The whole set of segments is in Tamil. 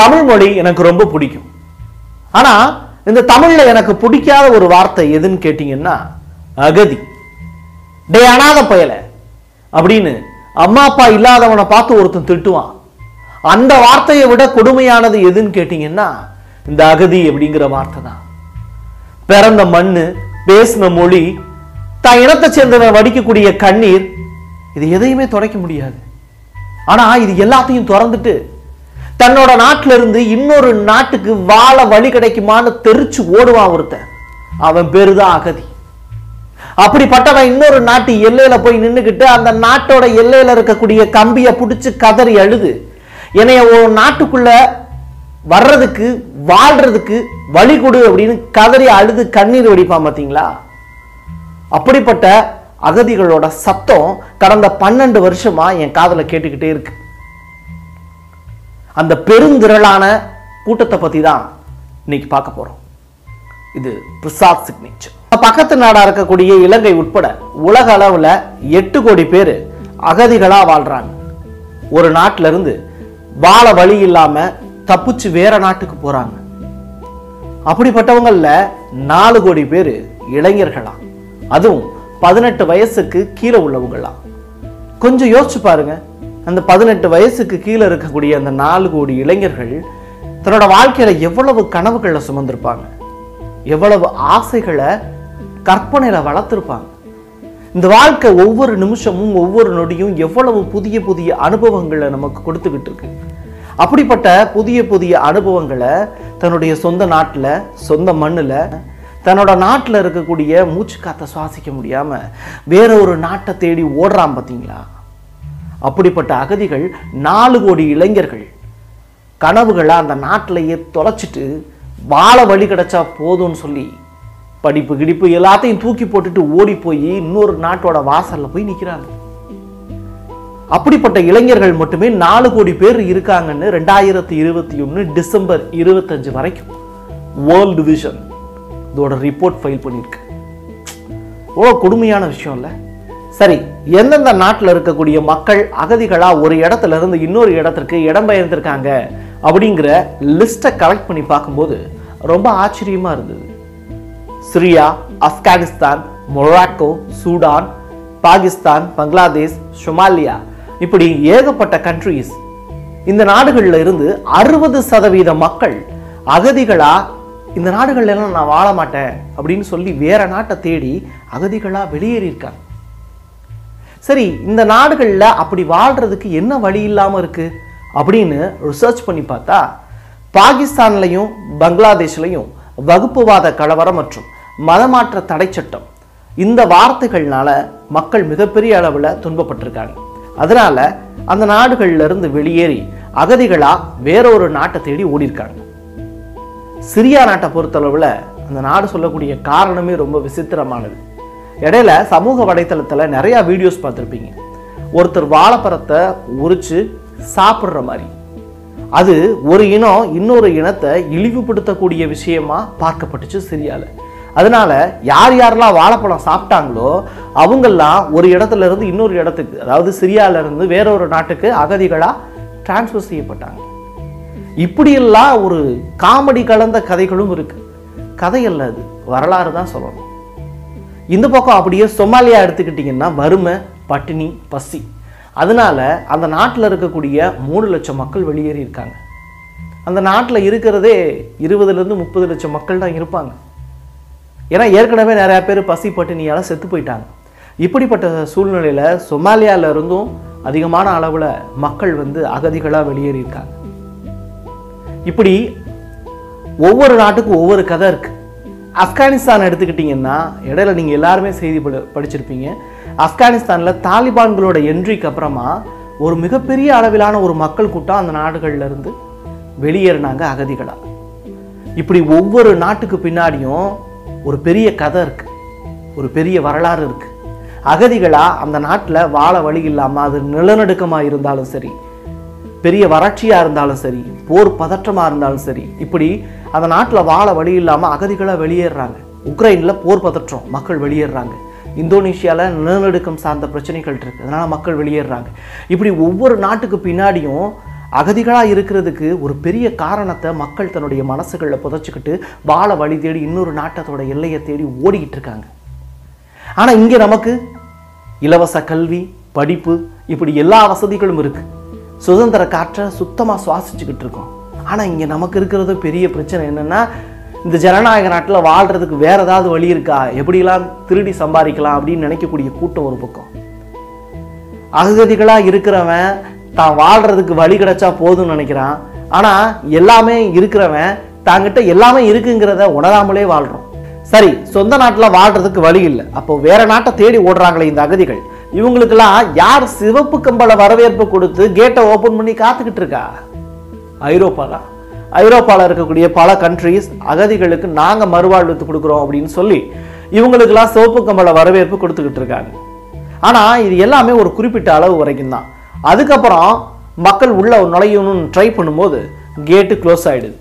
தமிழ் மொழி எனக்கு ரொம்ப பிடிக்கும். ஆனால் இந்த தமிழில் எனக்கு பிடிக்காத ஒரு வார்த்தை எதுன்னு கேட்டிங்கன்னா அகதி. டே அனாத பயல. அப்படின்னு அம்மா அப்பா இல்லாதவனை பார்த்து ஒருத்தன் திட்டுவான். அந்த வார்த்தையை விட கொடுமையானது எதுன்னு கேட்டிங்கன்னா இந்த அகதி அப்படிங்கிற வார்த்தை தான். பிறந்த மண்ணு பேசின மொழி தான் இனத்தை சேர்ந்தவன் வடிக்கக்கூடிய கண்ணீர் இது எதையுமே துடைக்க முடியாது. ஆனால் இது எல்லாத்தையும் திறந்துட்டு தன்னோட நாட்டில இருந்து இன்னொரு நாட்டுக்கு வாழ வழி கிடைக்குமான்னு தெரிச்சு ஓடுவான் ஒருத்தன். அவன் பேரு தான் அகதி. அப்படிப்பட்டவன் இன்னொரு நாட்டு எல்லையில போய் நின்னுக்கிட்டு அந்த நாட்டோட எல்லையில இருக்கக்கூடிய கம்பியை பிடிச்சி கதறி அழுது. என்னைய ஒரு நாட்டுக்குள்ள வர்றதுக்கு வாழ்றதுக்கு வழி கொடு அப்படின்னு கதறி அழுது கண்ணீர் வடிப்பான் பார்த்தீங்களா அப்படிப்பட்ட அகதிகளோட சத்தம் கடந்த பன்னெண்டு வருஷமா என் காதல கேட்டுக்கிட்டே இருக்கு. அந்த பெருந்திரளான கூட்டத்தை பற்றி தான் இன்னைக்கு பார்க்க போறோம். இது பிரசாத் சிக்னேச்சர் பக்கத்து நாடா இருக்கக்கூடிய இலங்கை உட்பட உலக அளவுல எட்டு கோடி பேர் அகதிகளா வாழ்றாங்க. ஒரு நாட்டிலிருந்து வாழ வழி இல்லாம தப்பிச்சு வேற நாட்டுக்கு போறாங்க. அப்படிப்பட்டவங்கள்ல நாலு கோடி பேர் இளைஞர்களா. அதுவும் பதினெட்டு வயசுக்கு கீழே உள்ளவங்களா. கொஞ்சம் யோசிச்சு பாருங்க. அந்த பதினெட்டு வயசுக்கு கீழே இருக்கக்கூடிய அந்த நாலு கோடி இளைஞர்கள் தன்னோட வாழ்க்கையில் எவ்வளவு கனவுகளை சுமந்திருப்பாங்க? எவ்வளவு ஆசைகளை கற்பனையில் வளர்த்துருப்பாங்க? இந்த வாழ்க்கை ஒவ்வொரு நிமிஷமும் ஒவ்வொரு நொடியும் எவ்வளவு புதிய புதிய அனுபவங்களை நமக்கு கொடுத்துக்கிட்டு இருக்கு? அப்படிப்பட்ட புதிய புதிய அனுபவங்களை தன்னுடைய சொந்த நாட்டில் சொந்த மண்ணில் தன்னோட நாட்டில் இருக்கக்கூடிய மூச்சு காற்றை சுவாசிக்க முடியாமல் வேற ஒரு நாட்டை தேடி ஓடுறான் பார்த்தீங்களா அப்படிப்பட்ட அகதிகள் நாலு கோடி இளைஞர்கள். கனவுகளை அந்த நாட்டிலேயே தொலைச்சிட்டு வாழ வழி கிடைச்சா போதும்னு சொல்லி படிப்பு கிடிப்பு எல்லாத்தையும் தூக்கி போட்டுட்டு ஓடி போய் இன்னொரு நாட்டோட வாசல்ல போய் நிக்கிறாங்க. அப்படிப்பட்ட இளைஞர்கள் மட்டுமே நாலு கோடி பேர் இருக்காங்கன்னு ரெண்டாயிரத்தி இருபத்தி ஒன்று டிசம்பர் இருபத்தஞ்சு வரைக்கும். வேர்ல்டு விஷன் இதோட ரிப்போர்ட் ஃபைல் பண்ணியிருக்கு. ஓ கொடுமையான விஷயம் இல்லை? சரி எந்தெந்த நாட்டில் இருக்கக்கூடிய மக்கள் அகதிகளா ஒரு இடத்துல இருந்து இன்னொரு இடத்திற்கு இடம்பெயர்ந்திருக்காங்க அப்படிங்கிற லிஸ்ட்டை கலெக்ட் பண்ணி பார்க்கும்போது ரொம்ப ஆச்சரியமா இருந்தது. Syria Afghanistan Morocco Sudan Pakistan Bangladesh Somalia இப்படி ஏகப்பட்ட கண்ட்ரீஸ் இந்த நாடுகளில் இருந்து அறுபது சதவீத மக்கள் அகதிகளா இந்த நாடுகள்லாம் நான் வாழ மாட்டேன் அப்படின்னு சொல்லி வேற நாட்டை தேடி அகதிகளா வெளியேறியிருக்காங்க. சரி இந்த நாடுகள்ல அப்படி வாழ்றதுக்கு என்ன வழி இல்லாம இருக்கு? அப்படின்னு ரிசர்ச் பண்ணி பார்த்தா பாகிஸ்தான்லையும் பங்களாதேஷ்லையும் வகுப்புவாத கலவரம் மற்றும் மதமாற்ற தடை சட்டம் இந்த வார்த்தைகள்னால மக்கள் மிகப்பெரிய அளவில் துன்பப்பட்டிருக்காங்க. அதனால அந்த நாடுகள்ல இருந்து வெளியேறி அகதிகளா வேற ஒரு நாட்டை தேடி ஓடிருக்காங்க சிரியா நாட்டை பொறுத்தளவில் அந்த நாடு சொல்லக்கூடிய காரணமே ரொம்ப விசித்திரமானது. இடையில சமூக வலைத்தளத்தில் நிறையா வீடியோஸ் பார்த்துருப்பீங்க. ஒருத்தர் வாழைப்பழத்தை உரித்து சாப்பிட்ற மாதிரி. அது ஒரு இனம் இன்னொரு இனத்தை இழிவுபடுத்தக்கூடிய விஷயமா பார்க்கப்பட்டுச்சு சிரியால அதனால யார் யாரெல்லாம் வாழைப்பழம் சாப்பிட்டாங்களோ அவங்கெல்லாம் ஒரு இடத்துல இருந்து இன்னொரு இடத்துக்கு அதாவது சிரியால இருந்து நாட்டுக்கு அகதிகளாக டிரான்ஸ்ஃபர் செய்யப்பட்டாங்க. இப்படியெல்லாம் ஒரு காமெடி கலந்த கதைகளும் இருக்குது கதை அல்ல அது. வரலாறு தான் சொல்லணும். இந்த பக்கம் அப்படியே சொமாலியா எடுத்துக்கிட்டிங்கன்னா வறுமை பட்டினி பசி. அதனால அந்த நாட்டில் இருக்கக்கூடிய மூணு லட்சம் மக்கள் வெளியேறி இருக்காங்க. அந்த நாட்டில் இருக்கிறதே இருபதுலேருந்து முப்பது லட்சம் மக்கள் தான் இருப்பாங்க. ஏன்னா ஏற்கனவே நிறையா பேர் பசி பட்டினியால் செத்து போயிட்டாங்க. இப்படிப்பட்ட சூழ்நிலையில் சொமாலியால இருந்தும் அதிகமான அளவில் மக்கள் வந்து அகதிகளாக வெளியேறியிருக்காங்க இப்படி ஒவ்வொரு நாட்டுக்கும் ஒவ்வொரு கதை இருக்குது ஆப்கானிஸ்தான் எடுத்துக்கிட்டிங்கன்னா இடையில நீங்கள் எல்லாருமே செய்தி படி படிச்சிருப்பீங்க. ஆப்கானிஸ்தானில் தாலிபான்களோட என்ட்ரிக்கு அப்புறமா ஒரு மிகப்பெரிய அளவிலான ஒரு மக்கள் கூட்டம் அந்த நாடுகள்ல இருந்து வெளியேறினாங்க அகதிகளாக இப்படி ஒவ்வொரு நாட்டுக்கு பின்னாடியும் ஒரு பெரிய கதை இருக்கு. ஒரு பெரிய வரலாறு இருக்கு. அகதிகளா அந்த நாட்டில் வாழ வழி இல்லாமல் அது நிலநடுக்கமாக இருந்தாலும் சரி பெரிய வறட்சியாக இருந்தாலும் சரி போர் பதற்றமாக இருந்தாலும் சரி இப்படி அந்த நாட்டில் வாழ வழி இல்லாமல் அகதிகளாக வெளியேறுறாங்க. உக்ரைனில் போர் பதற்றம் மக்கள் வெளியேறுறாங்க. இந்தோனேஷியாவில் நிலநடுக்கம் சார்ந்த பிரச்சனைகள் இருக்குது அதனால் மக்கள் வெளியேறுறாங்க. இப்படி ஒவ்வொரு நாட்டுக்கு பின்னாடியும் அகதிகளாக இருக்கிறதுக்கு ஒரு பெரிய காரணத்தை மக்கள் தன்னுடைய மனசுகளில் புதைச்சிக்கிட்டு வாழ வழி தேடி இன்னொரு நாட்டத்தோட எல்லையை தேடி ஓடிக்கிட்டு இருக்காங்க. ஆனால் இங்கே நமக்கு இலவச கல்வி படிப்பு இப்படி எல்லா வசதிகளும் இருக்குது சுதந்திர காற்றை சுத்தமாக சுவாசிச்சுக்கிட்டு இருக்கோம். ஆனால் இங்கே நமக்கு இருக்கிறது பெரிய பிரச்சனை என்னென்னா இந்த ஜனநாயக நாட்டில் வாழ்கிறதுக்கு வேறு ஏதாவது வழி இருக்கா? எப்படிலாம் திருடி சம்பாதிக்கலாம் அப்படின்னு நினைக்கக்கூடிய கூட்டம் ஒரு பக்கம். அகதிகளாக இருக்கிறவன் தான் வாழ்கிறதுக்கு வழி கிடைச்சா போதும்னு நினைக்கிறான். ஆனால் எல்லாமே இருக்கிறவன் தாங்கிட்ட எல்லாமே இருக்குங்கிறத உணராமலே வாழ்கிறோம் சரி சொந்த நாட்டில் வாழ்கிறதுக்கு வழி இல்லை. அப்போ வேற நாட்டை தேடி ஓடுறாங்களே இந்த அகதிகள். இவங்களுக்கெல்லாம் யார் சிவப்பு கம்பள வரவேற்பு கொடுத்து கேட்டை ஓப்பன் பண்ணி காத்துக்கிட்டு இருக்கா? ஐரோப்பா தான் ஐரோப்பாவில் இருக்கக்கூடிய பல கண்ட்ரீஸ் அகதிகளுக்கு நாங்கள் மறுவாழ்வு கொடுக்குறோம் அப்படின்னு சொல்லி இவங்களுக்கெல்லாம் சிவப்பு கம்பள வரவேற்பு கொடுத்துக்கிட்டு இருக்காங்க. ஆனால் இது எல்லாமே ஒரு குறிப்பிட்ட அளவு வரைக்கும் தான். அதுக்கப்புறம் மக்கள் உள்ள நுழையணும்னு ட்ரை பண்ணும்போது கேட்டு க்ளோஸ் ஆகிடுது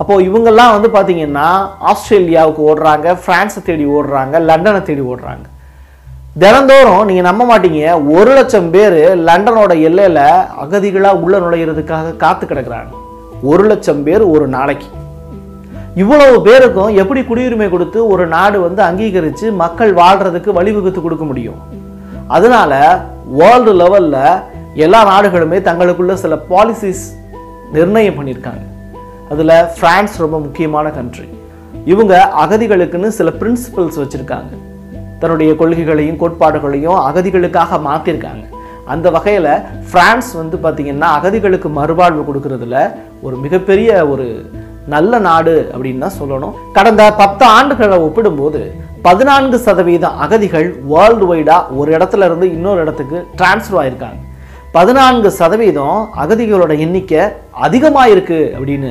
அப்போது இவங்கெல்லாம் வந்து பார்த்தீங்கன்னா ஆஸ்திரேலியாவுக்கு ஓடுறாங்க ஃப்ரான்ஸை தேடி ஓடுறாங்க லண்டனை தேடி ஓடுறாங்க. தினந்தோறும் நீங்கள் நம்ப மாட்டீங்க ஒரு லட்சம் பேர் லண்டனோட எல்லையில் அகதிகளாக உள்ள நுழையிறதுக்காக காத்து கிடக்குறாங்க. ஒரு லட்சம் பேர் ஒரு நாளைக்கு. இவ்வளவு பேருக்கும் எப்படி குடியுரிமை கொடுத்து ஒரு நாடு வந்து அங்கீகரித்து மக்கள் வாழ்றதுக்கு வழிவகுத்து கொடுக்க முடியும்? அதனால வேர்ல்டு லெவலில் எல்லா நாடுகளுமே தங்களுக்குள்ள சில பாலிசிஸ் நிர்ணயம் பண்ணியிருக்காங்க. அதில் பிரான்ஸ் ரொம்ப முக்கியமான கண்ட்ரி இவங்க அகதிகளுக்குன்னு சில பிரின்சிபல்ஸ் வச்சுருக்காங்க. தன்னுடைய கொள்கைகளையும் கோட்பாடுகளையும் அகதிகளுக்காக மாற்றிருக்காங்க அந்த வகையில் பிரான்ஸ் வந்து பார்த்திங்கன்னா அகதிகளுக்கு மறுவாழ்வு கொடுக்கறதுல ஒரு மிகப்பெரிய ஒரு நல்ல நாடு அப்படின்னு தான் சொல்லணும். கடந்த பத்து ஆண்டுகளை ஒப்பிடும்போது பதினான்கு சதவீதம் அகதிகள் வேர்ல்டு வைடாக ஒரு இடத்துல இருந்து இன்னொரு இடத்துக்கு டிரான்ஸ்ஃபர் ஆயிருக்காங்க. பதினான்கு சதவீதம் அகதிகளோட எண்ணிக்கை அதிகமாக இருக்குது அப்படின்னு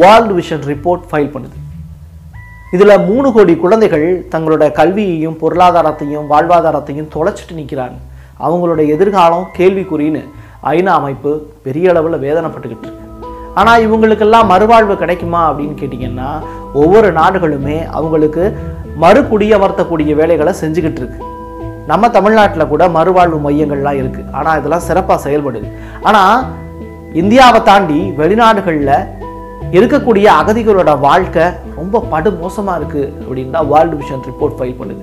வேர்ல்டு விஷன் ரிப்போர்ட் ஃபைல் பண்ணுது. இதில் மூணு கோடி குழந்தைகள் தங்களோட கல்வியையும் பொருளாதாரத்தையும் வாழ்வாதாரத்தையும் தொலைச்சிட்டு நிற்கிறாங்க அவங்களோட எதிர்காலம் கேள்விக்குறின்னு ஐநா அமைப்பு பெரிய அளவில் வேதனைப்பட்டுக்கிட்டு இருக்கு. ஆனால் இவங்களுக்கெல்லாம் மறுவாழ்வு கிடைக்குமா அப்படின்னு கேட்டிங்கன்னா ஒவ்வொரு நாடுகளுமே அவங்களுக்கு மறுகுடியமர்த்தக்கூடிய வேலைகளை செஞ்சுக்கிட்டு இருக்கு. நம்ம தமிழ்நாட்டில் கூட மறுவாழ்வு மையங்கள்லாம் இருக்குது ஆனால் இதெல்லாம் சிறப்பாக செயல்படுது. ஆனால் இந்தியாவை தாண்டி வெளிநாடுகளில் இருக்கக்கூடிய அகதிகளோட வாழ்க்கை ரொம்ப படு மோசமாக இருக்குது அப்படின்னு தான் வேர்ல்டு விஷன் ரிப்போர்ட் ஃபைல் பண்ணுது.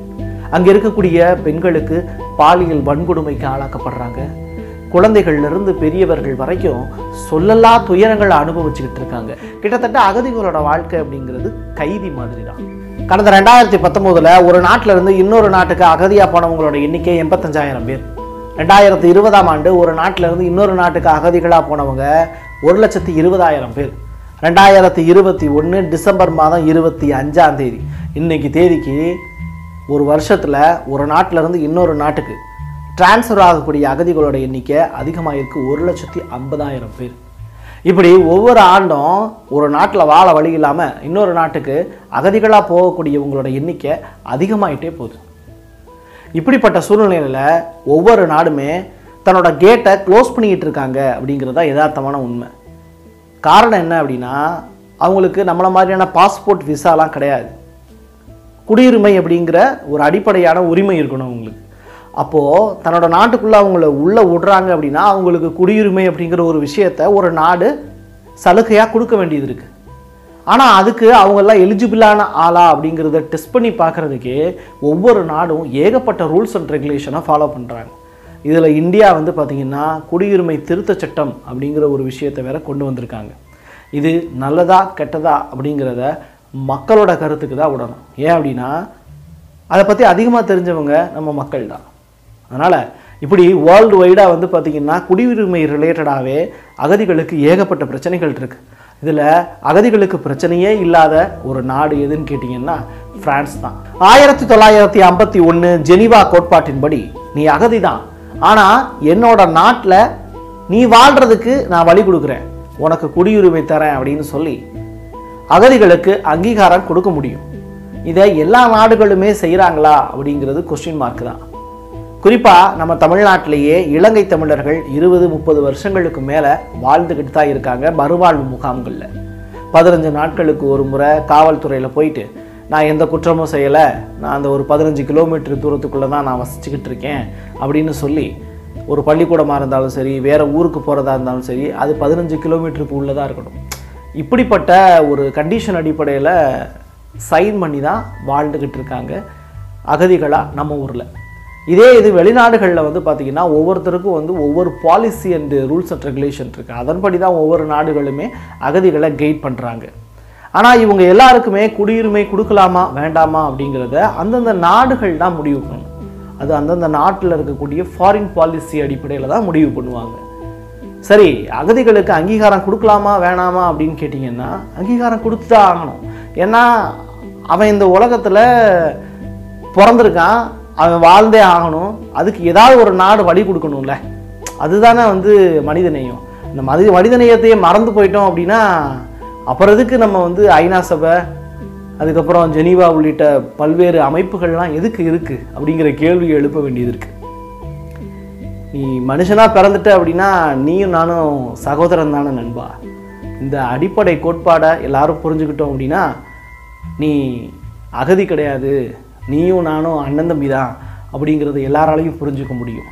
அங்கே இருக்கக்கூடிய பெண்களுக்கு பாலியல் வன்கொடுமைக்கு ஆளாக்கப்படுறாங்க. குழந்தைகள்ல இருந்து பெரியவர்கள் வரைக்கும் சொல்லலா துயரங்களை அனுபவிச்சுக்கிட்டு இருக்காங்க. கிட்டத்தட்ட அகதிகளோட வாழ்க்கை அப்படிங்கிறது கைதி மாதிரி தான் கடந்த ரெண்டாயிரத்தி பத்தொம்போதில் ஒரு நாட்டில இருந்து இன்னொரு நாட்டுக்கு அகதியா போனவங்களோட எண்ணிக்கை எண்பத்தஞ்சாயிரம் பேர். ரெண்டாயிரத்தி இருபதாம் ஆண்டு ஒரு நாட்டில இருந்து இன்னொரு நாட்டுக்கு அகதிகளா போனவங்க ஒரு லட்சத்தி இருபதாயிரம் பேர். ரெண்டாயிரத்தி இருபத்தி ஒன்று டிசம்பர் மாதம் இருபத்தி அஞ்சாம் தேதி. இன்னைக்கு தேதிக்கு ஒரு வருஷத்தில் ஒரு நாட்டில இருந்து இன்னொரு நாட்டுக்கு டிரான்ஸ்ஃபர் ஆகக்கூடிய அகதிகளோட எண்ணிக்கை அதிகமாக இருக்குது ஒரு லட்சத்தி ஐம்பதாயிரம் பேர். இப்படி ஒவ்வொரு ஆண்டும் ஒரு நாட்டில் வாழ வழி இல்லாமல் இன்னொரு நாட்டுக்கு அகதிகளாக போகக்கூடியவங்களோட எண்ணிக்கை அதிகமாகிட்டே போகுது. இப்படிப்பட்ட சூழ்நிலையில் ஒவ்வொரு நாடுமே தன்னோட கேட்டை க்ளோஸ் பண்ணிக்கிட்டு இருக்காங்க அப்படிங்கிறது தான் யதார்த்தமான உண்மை. காரணம் என்ன அப்படின்னா அவங்களுக்கு நம்மள மாதிரியான பாஸ்போர்ட் விசாலாம் கிடையாது. குடியுரிமை அப்படிங்கிற ஒரு அடிப்படையான உரிமை இருக்கணும் அவங்களுக்கு. அப்போது தன்னோட நாட்டுக்குள்ளே அவங்கள உள்ளே விடுறாங்க அப்படின்னா அவங்களுக்கு குடியுரிமை அப்படிங்கிற ஒரு விஷயத்த ஒரு நாடு சலுகையாக கொடுக்க வேண்டியது இருக்குது ஆனால் அதுக்கு அவங்கெல்லாம் எலிஜிபிளான ஆளா அப்படிங்கிறத டெஸ்ட் பண்ணி பார்க்குறதுக்கே ஒவ்வொரு நாடும் ஏகப்பட்ட ரூல்ஸ் அண்ட் ரெகுலேஷனை ஃபாலோ பண்ணுறாங்க இதில் இந்தியா வந்து பார்த்திங்கன்னா குடியுரிமை திருத்த சட்டம் அப்படிங்கிற ஒரு விஷயத்தை வேற கொண்டு வந்திருக்காங்க. இது நல்லதா கெட்டதா அப்படிங்கிறத மக்களோட கருத்துக்கு தான் விடணும். ஏன் அப்படின்னா அதை பற்றி அதிகமாக தெரிஞ்சவங்க நம்ம மக்கள் தான் அதனால் இப்படி வேர்ல்டு வைடாக வந்து பார்த்திங்கன்னா குடியுரிமை ரிலேட்டடாகவே அகதிகளுக்கு ஏகப்பட்ட பிரச்சனைகள் இருக்குது இதில் அகதிகளுக்கு பிரச்சனையே இல்லாத ஒரு நாடு எதுன்னு கேட்டிங்கன்னா பிரான்ஸ் தான். ஆயிரத்தி தொள்ளாயிரத்தி ஐம்பத்தி ஒன்று ஜெனிவா கோட்பாட்டின்படி நீ அகதி தான். ஆனால் என்னோட நாட்டில் நீ வாழ்கிறதுக்கு நான் வழி கொடுக்குறேன். உனக்கு குடியுரிமை தரேன் அப்படின்னு சொல்லி அகதிகளுக்கு அங்கீகாரம் கொடுக்க முடியும். இதை எல்லா நாடுகளுமே செய்கிறாங்களா அப்படிங்கிறது கொஸ்டின் மார்க் தான். குறிப்பாக நம்ம தமிழ்நாட்டிலேயே இலங்கை தமிழர்கள் இருபது முப்பது வருஷங்களுக்கு மேலே வாழ்ந்துக்கிட்டு தான் இருக்காங்க மறுவாழ்வு முகாம்களில். பதினஞ்சு நாட்களுக்கு ஒரு முறை காவல்துறையில் போயிட்டு நான் எந்த குற்றமும் செய்யலை. நான் அந்த ஒரு பதினஞ்சு கிலோமீட்டர் தூரத்துக்குள்ளே தான் நான் வசிச்சுக்கிட்டு இருக்கேன். அப்படின்னு சொல்லி ஒரு பள்ளிக்கூடமாக இருந்தாலும் சரி வேறு ஊருக்கு போகிறதா இருந்தாலும் சரி அது பதினஞ்சு கிலோமீட்டருக்கு உள்ளதாக இருக்கணும். இப்படிப்பட்ட ஒரு கண்டிஷன் அடிப்படையில் சைன் பண்ணி தான் வாழ்ந்துக்கிட்டு இருக்காங்க அகதிகளாக நம்ம ஊரில். இதே இது வெளிநாடுகளில் வந்து பார்த்திங்கன்னா ஒவ்வொருத்தருக்கும் வந்து ஒவ்வொரு policy and rules and regulation இருக்குது அதன்படி தான் ஒவ்வொரு நாடுகளுமே அகதிகளை கைட் பண்ணுறாங்க ஆனால் இவங்க எல்லாருக்குமே குடியுரிமை கொடுக்கலாமா வேண்டாமா அப்படிங்கிறத அந்தந்த நாடுகள் தான் முடிவு பண்ணும். அது அந்தந்த நாட்டில் இருக்கக்கூடிய ஃபாரின் பாலிசி அடிப்படையில் தான் முடிவு பண்ணுவாங்க. சரி அகதிகளுக்கு அங்கீகாரம் கொடுக்கலாமா வேணாமா அப்படின்னு கேட்டிங்கன்னா அங்கீகாரம் கொடுத்து தான் ஆகணும். ஏன்னா அவன் இந்த உலகத்தில் பிறந்திருக்கான் அவன் வாழ்ந்தே ஆகணும். அதுக்கு ஏதாவது ஒரு நாடு வழி கொடுக்கணும்ல. அதுதானே வந்து மனிதநேயம். இந்த மனித மனிதநேயத்தையே மறந்து போயிட்டோம் அப்படின்னா அப்புறதுக்கு நம்ம வந்து ஐநா சபை அதுக்கப்புறம் ஜெனீவா உள்ளிட்ட பல்வேறு அமைப்புகள்லாம் எதுக்கு இருக்குது அப்படிங்கிற கேள்வி எழுப்ப வேண்டியது இருக்குது நீ மனுஷனாக பிறந்துட்ட அப்படின்னா நீயும் நானும் சகோதரன் தானே நண்பா. இந்த அடிப்படை கோட்பாடை எல்லாரும் புரிஞ்சுக்கிட்டோம் அப்படின்னா நீ அகதி கிடையாது. நீயும் நானும் அண்ணன் தம்பி தான் அப்படிங்கிறத எல்லாராலையும் புரிஞ்சுக்க முடியும்.